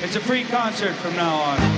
It's a free concert from now on.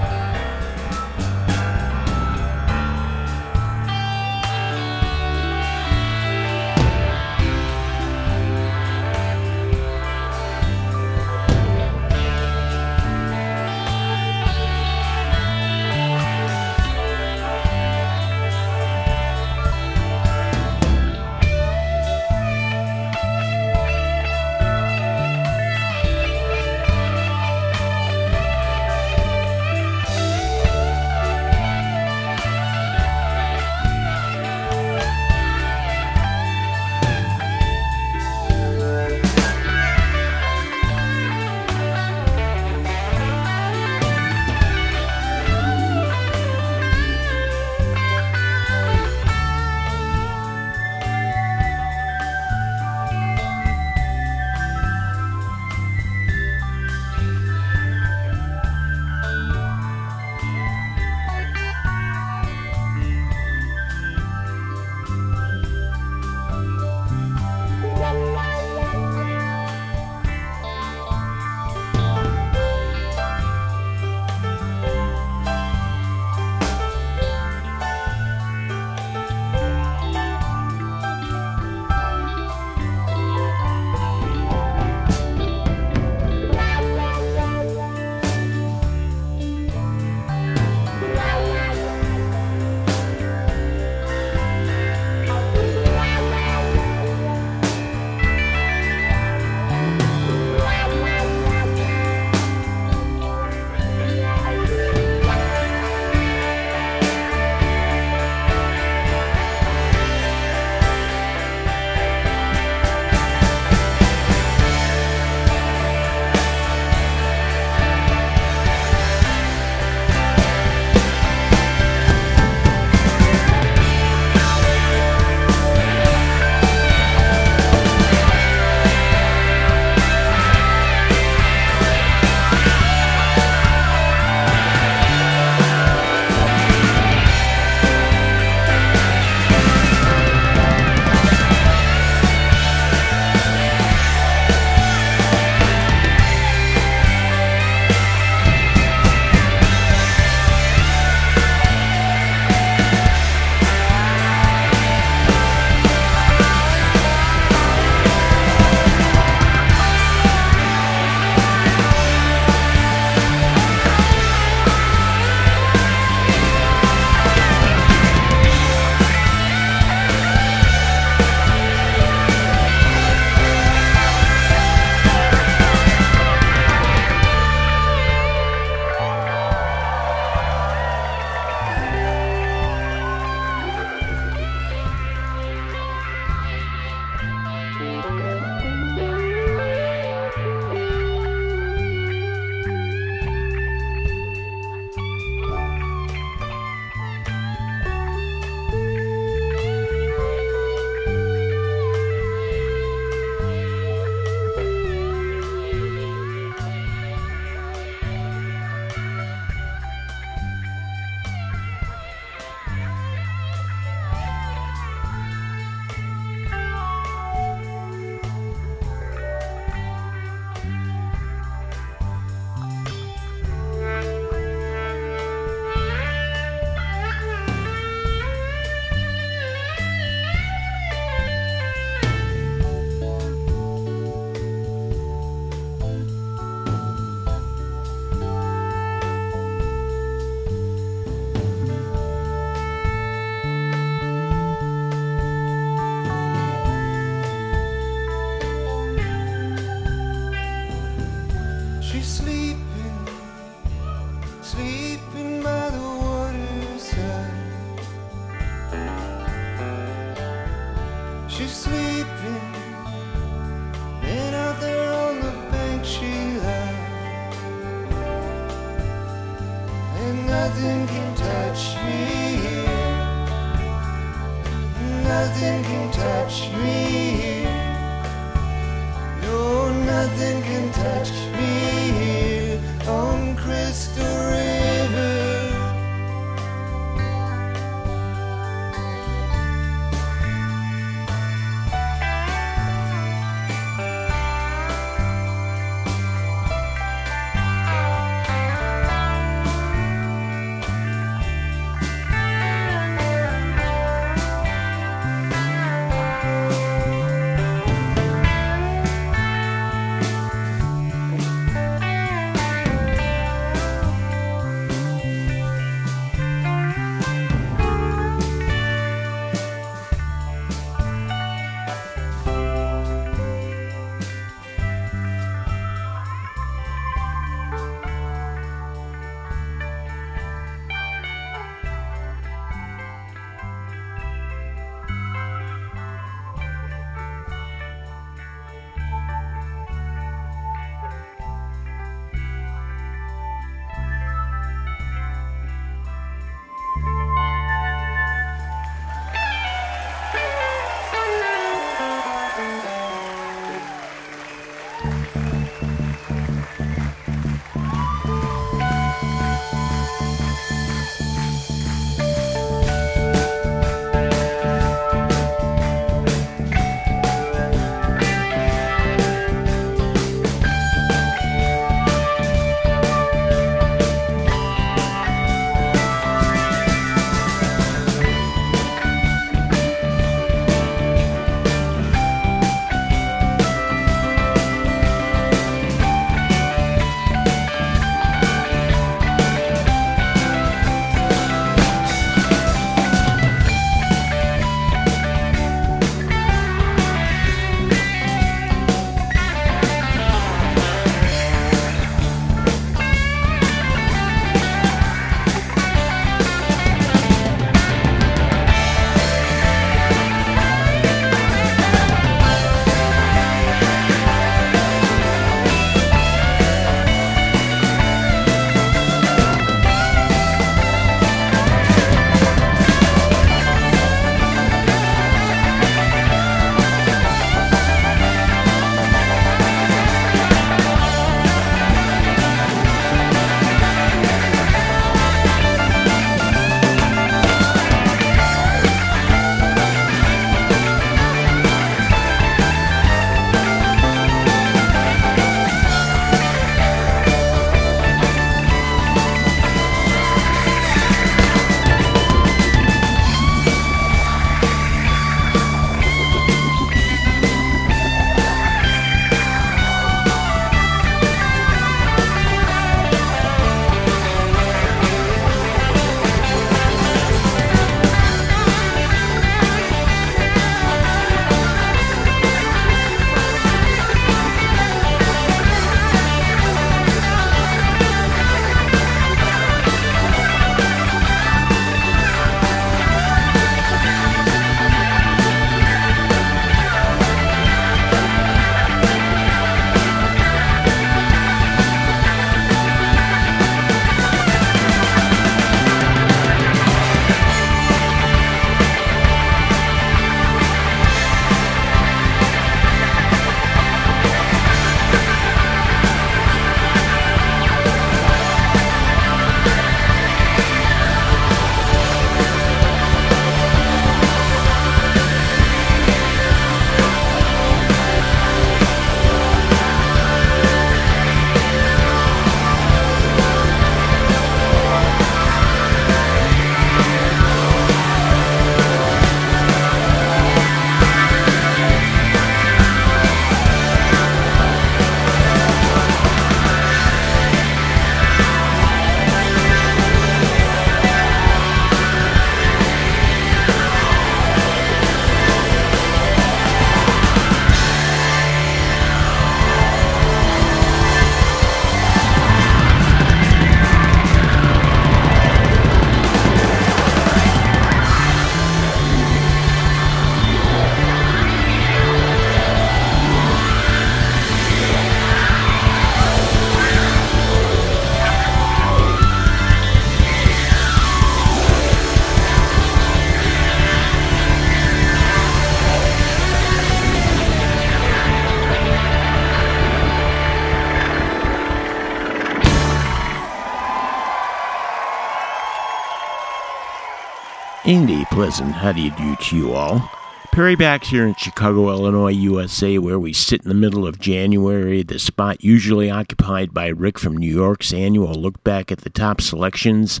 And how do you do to you all. Perry back here in Chicago, Illinois, USA, where we sit in the middle of January, the spot usually occupied by Rick from New York's annual look back at the top selections,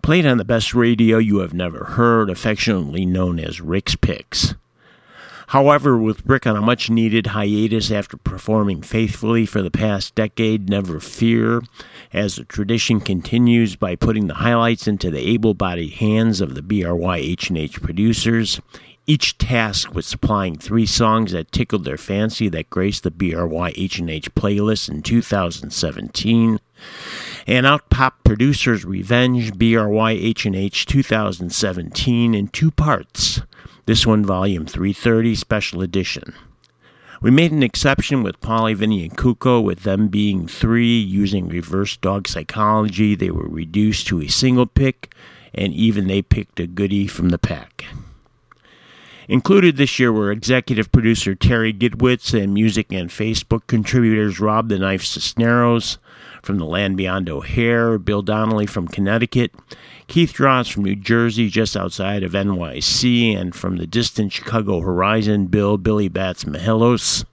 played on the best radio you have never heard, affectionately known as Rick's Picks. However, with Rick on a much needed hiatus after performing faithfully for the past decade, never fear, as the tradition continues by putting the highlights into the able bodied hands of the BRYHNH producers, each tasked with supplying three songs that tickled their fancy that graced the BRYHNH playlist in 2017. And out pop producers Revenge BRY H&H 2017 in two parts. This one, Volume 330, Special Edition. We made an exception with Pauly, Vinny, and Kuko, with them being three. Using reverse dog psychology, they were reduced to a single pick, and even they picked a goodie from the pack. Included this year were executive producer Terry Gidwitz and music and Facebook contributors Rob the Knife Cisneros from the land beyond O'Hare, Bill Donnelly from Connecticut, Keith Dross from New Jersey, just outside of NYC, and from the distant Chicago horizon, Bill Billy Bats Mahelos.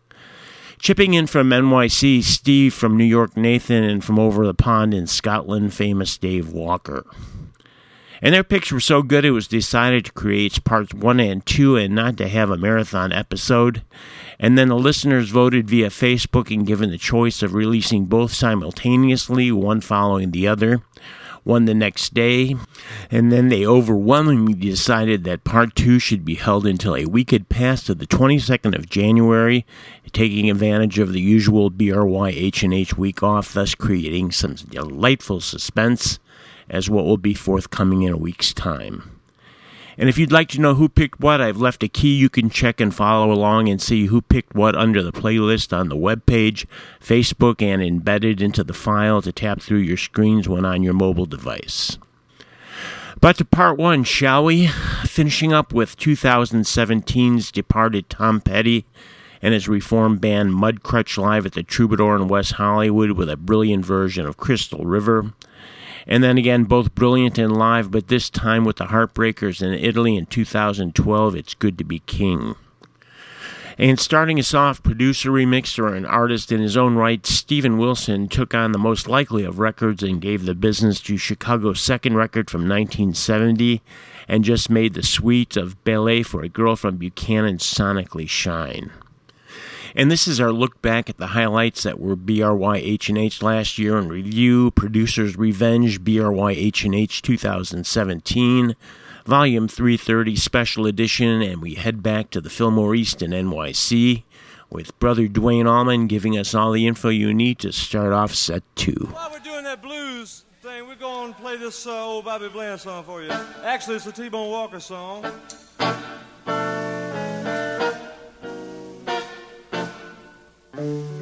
Chipping in from NYC, Steve from New York, Nathan, and from over the pond in Scotland, famous Dave Walker. And their picks were so good it was decided to create parts one and two and not to have a marathon episode. And then the listeners voted via Facebook and given the choice of releasing both simultaneously, one following the other, one the next day. And then they overwhelmingly decided that part two should be held until a week had passed to the 22nd of January, taking advantage of the usual BRYHNH week off, thus creating some delightful suspense as what will be forthcoming in a week's time. And if you'd like to know who picked what, I've left a key you can check and follow along and see who picked what under the playlist on the web page, Facebook, and embedded into the file to tap through your screens when on your mobile device. But to part one, shall we? Finishing up with 2017's departed Tom Petty and his reformed band Mudcrutch live at the Troubadour in West Hollywood with a brilliant version of Crystal River. And then again, both brilliant and live, but this time with the Heartbreakers in Italy in 2012, It's Good to Be King. And starting us off, producer, remixer, and artist in his own right, Steven Wilson took on the most likely of records and gave the business to Chicago's second record from 1970 and just made the suite of Ballet for a Girl from Buchannon sonically shine. And this is our look back at the highlights that were BRYHNH last year in review, Producer's Revenge BRYHNH 2017, Volume 330 Special Edition, and we head back to the Fillmore East in NYC with brother Duane Allman giving us all the info you need to start off set two. While we're doing that blues thing, we're going to play this uh, old Bobby Bland song for you. Actually, it's a T-Bone Walker song. Call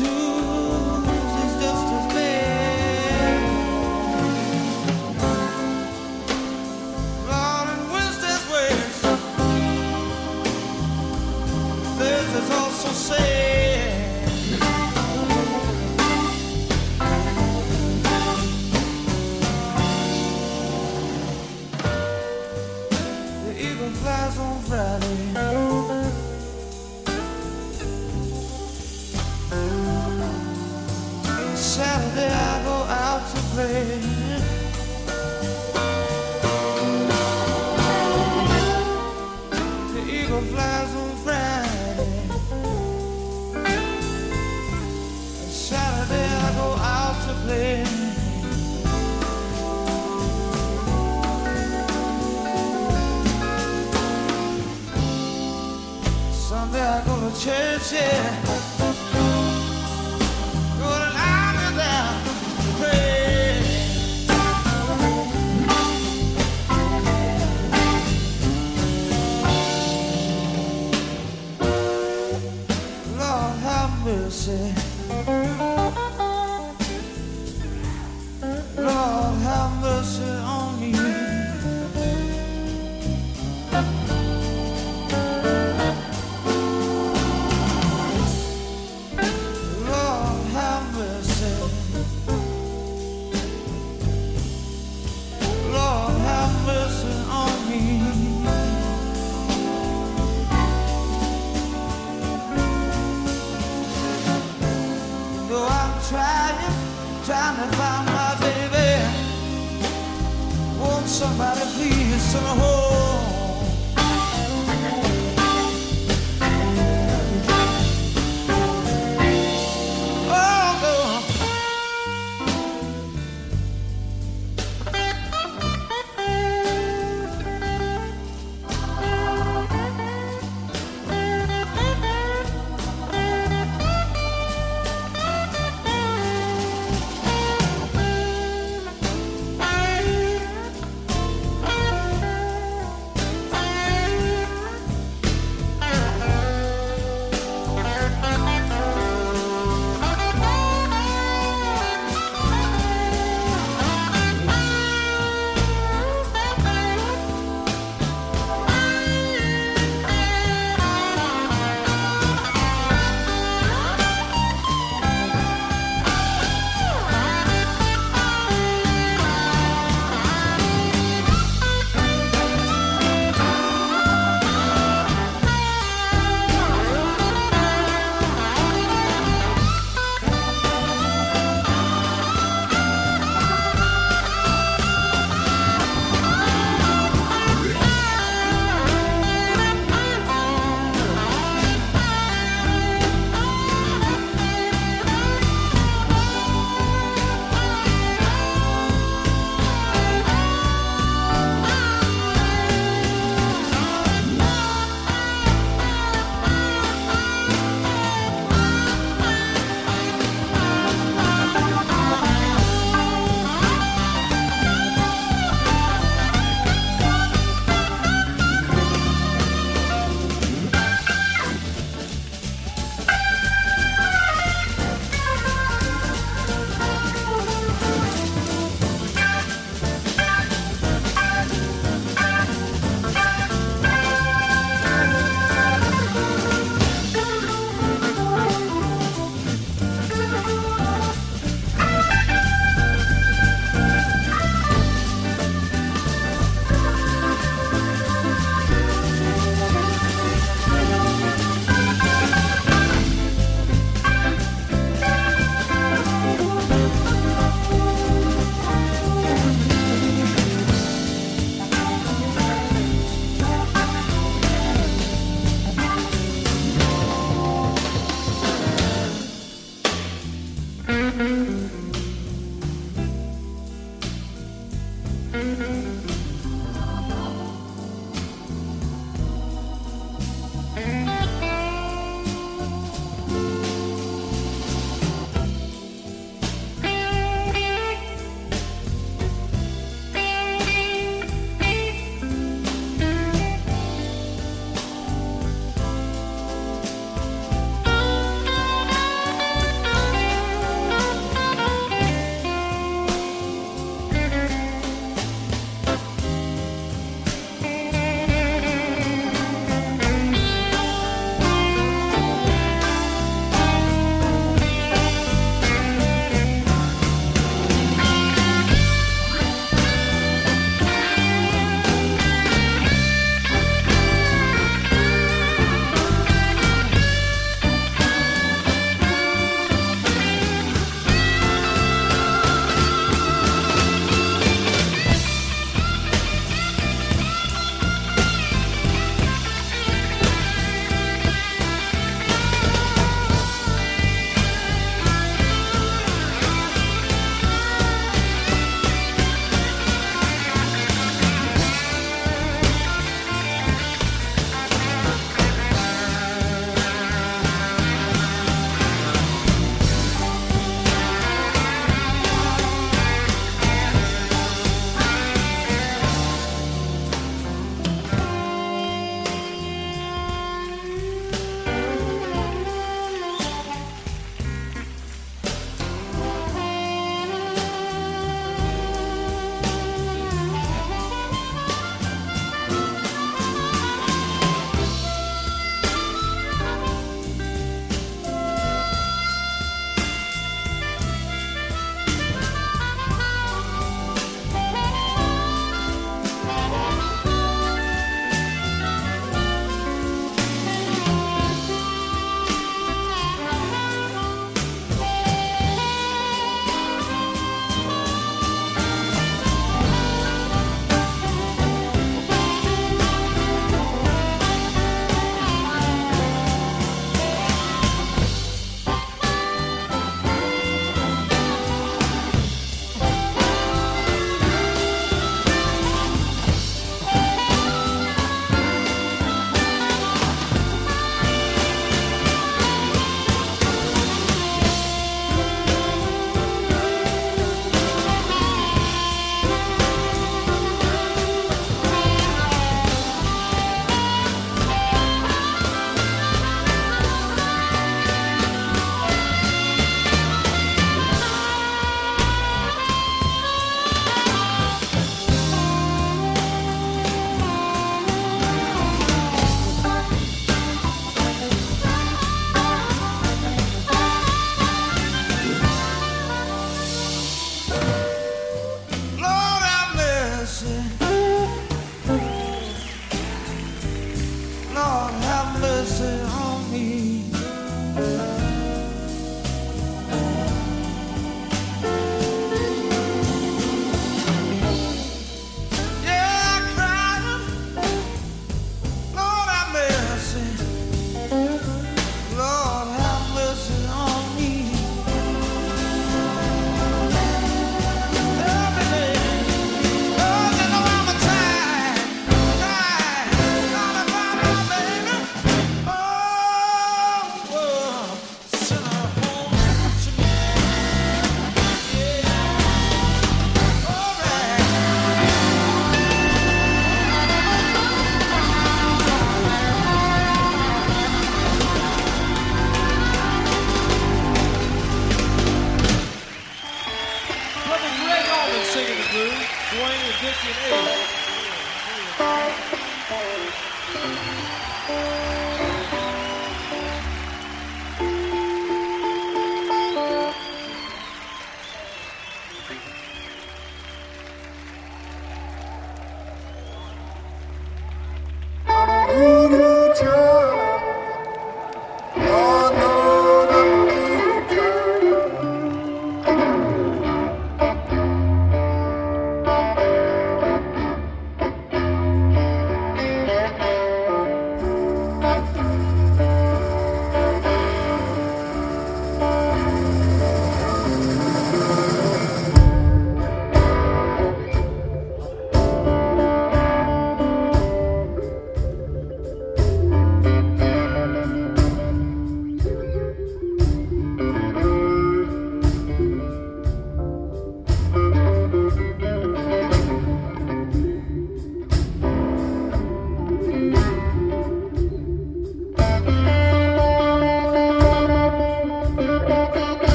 But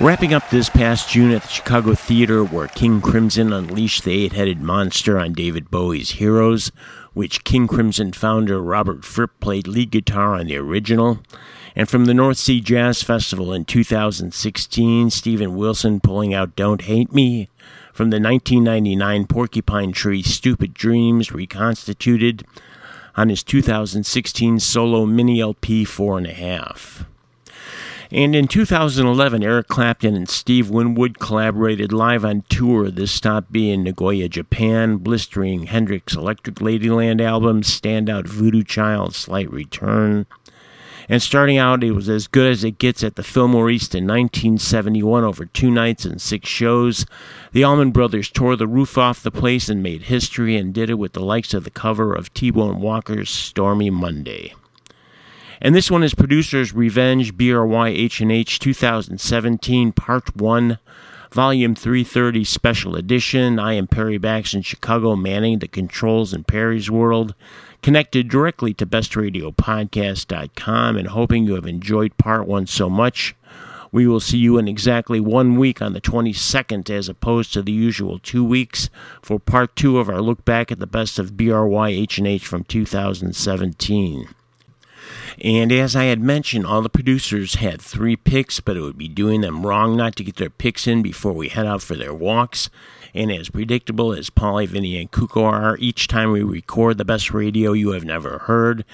Wrapping up this past June at the Chicago Theater, where King Crimson unleashed the eight headed monster on David Bowie's Heroes, which King Crimson founder Robert Fripp played lead guitar on the original. And from the North Sea Jazz Festival in 2016, Steven Wilson pulling out Don't Hate Me. From the 1999 Porcupine Tree Stupid Dreams reconstituted on his 2016 solo mini LP Four and in 2011, Eric Clapton and Steve Winwood collaborated live on tour, this stop being Nagoya, Japan, blistering Hendrix Electric Ladyland album, Standout Voodoo Child, Slight Return. And starting out, it was as good as it gets at the Fillmore East in 1971 over two nights and six shows. The Allman Brothers tore the roof off the place and made history and did it with the likes of the cover of T Bone Walker's Stormy Monday. And this one is Producer's Revenge BRYHNH 2017 Part 1 Volume 330 Special Edition. I am Perry Bax in Chicago manning the controls in Perry's World, connected directly to bestradiopodcast.com and hoping you have enjoyed Part 1 so much. We will see you in exactly one week on the 22nd, as opposed to the usual two weeks, for part two of our look back at the best of BRYHNH from 2017. And as I had mentioned, all the producers had three picks, but it would be doing them wrong not to get their picks in before we head out for their walks. And as predictable as Paulie, Vinny, and Kuko are, each time we record the best radio you have never heard,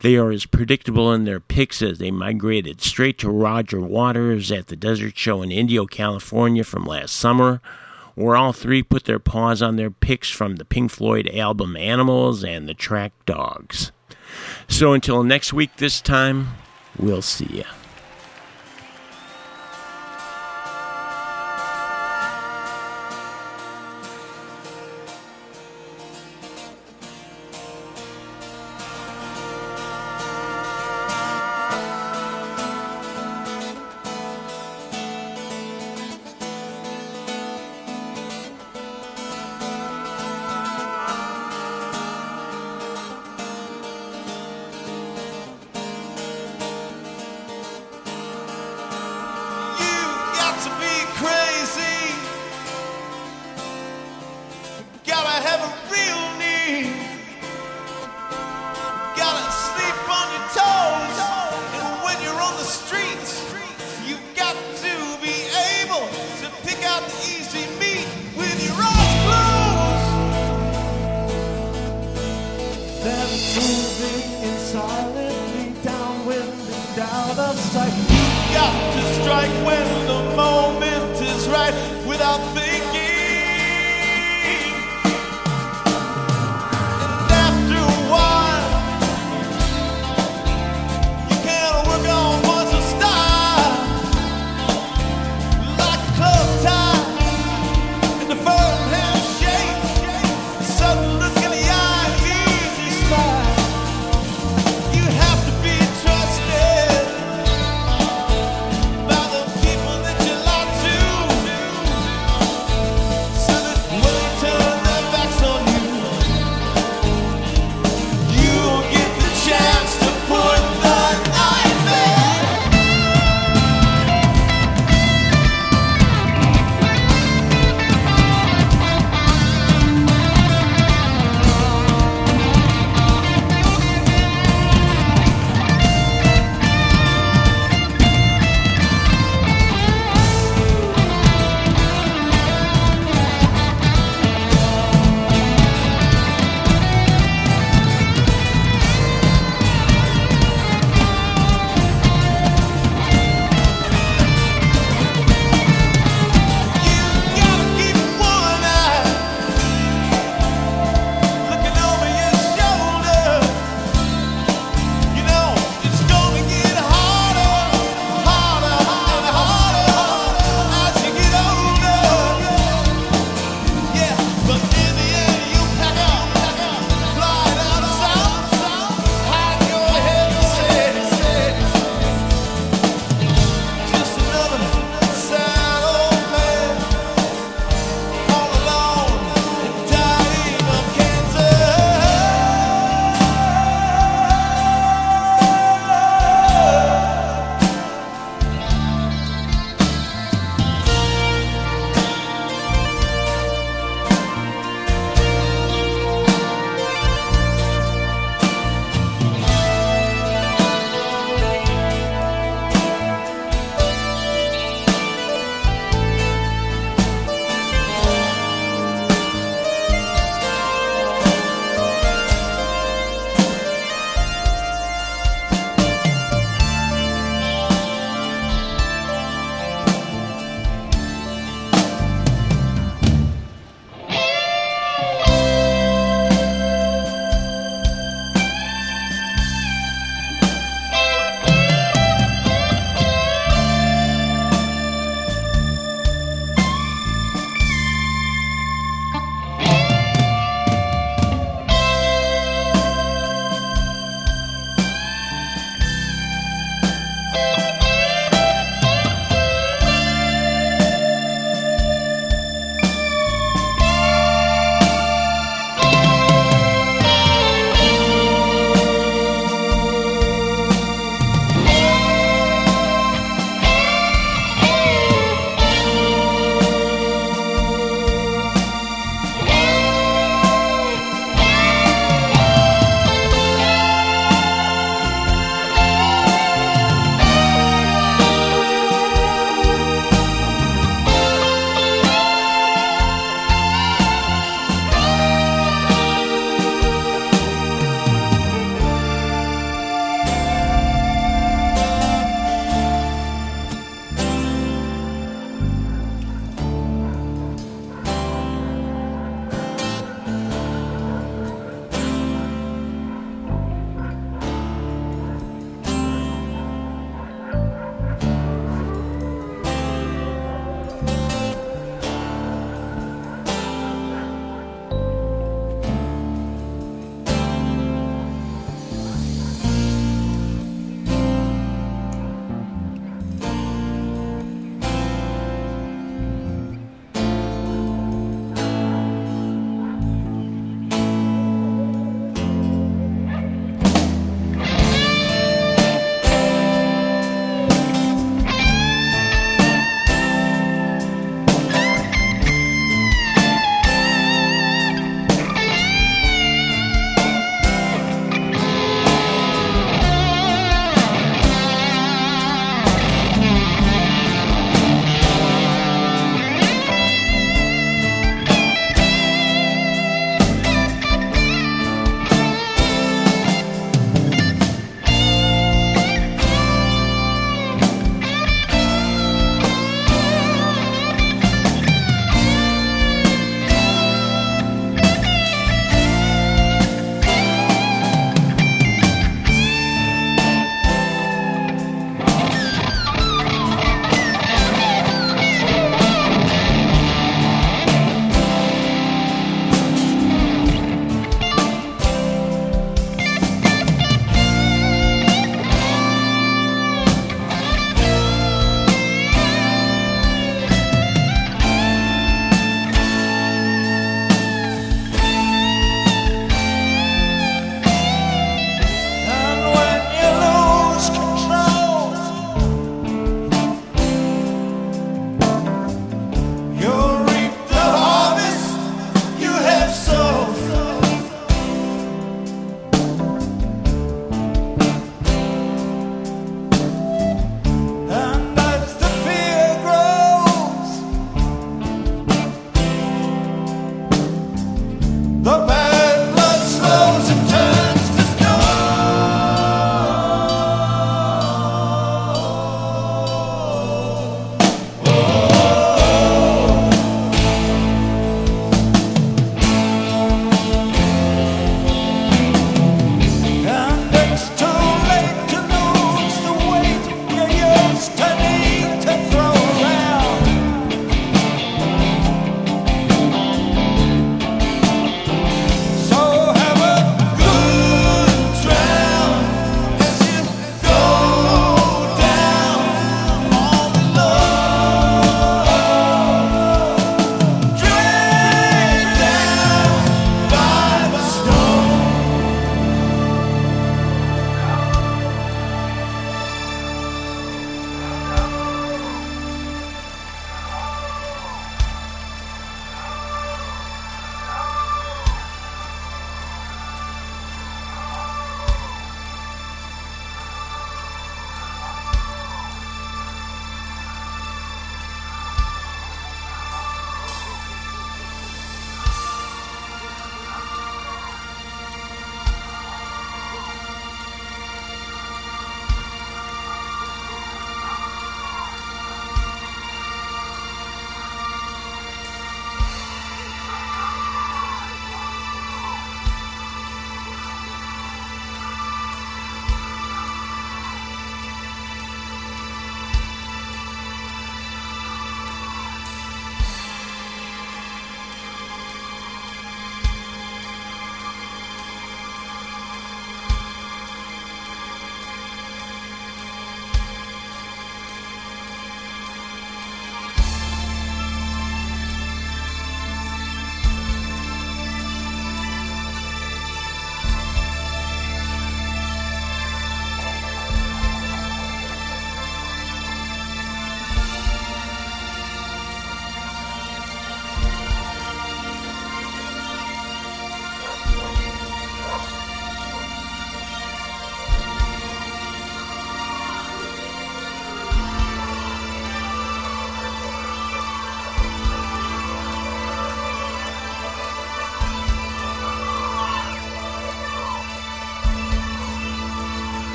they are as predictable in their picks as they migrated straight to Roger Waters at the Desert Show in Indio, California from last summer, where all three put their paws on their picks from the Pink Floyd album Animals and the track Dogs. So until next week, this time, we'll see you. Without thinking.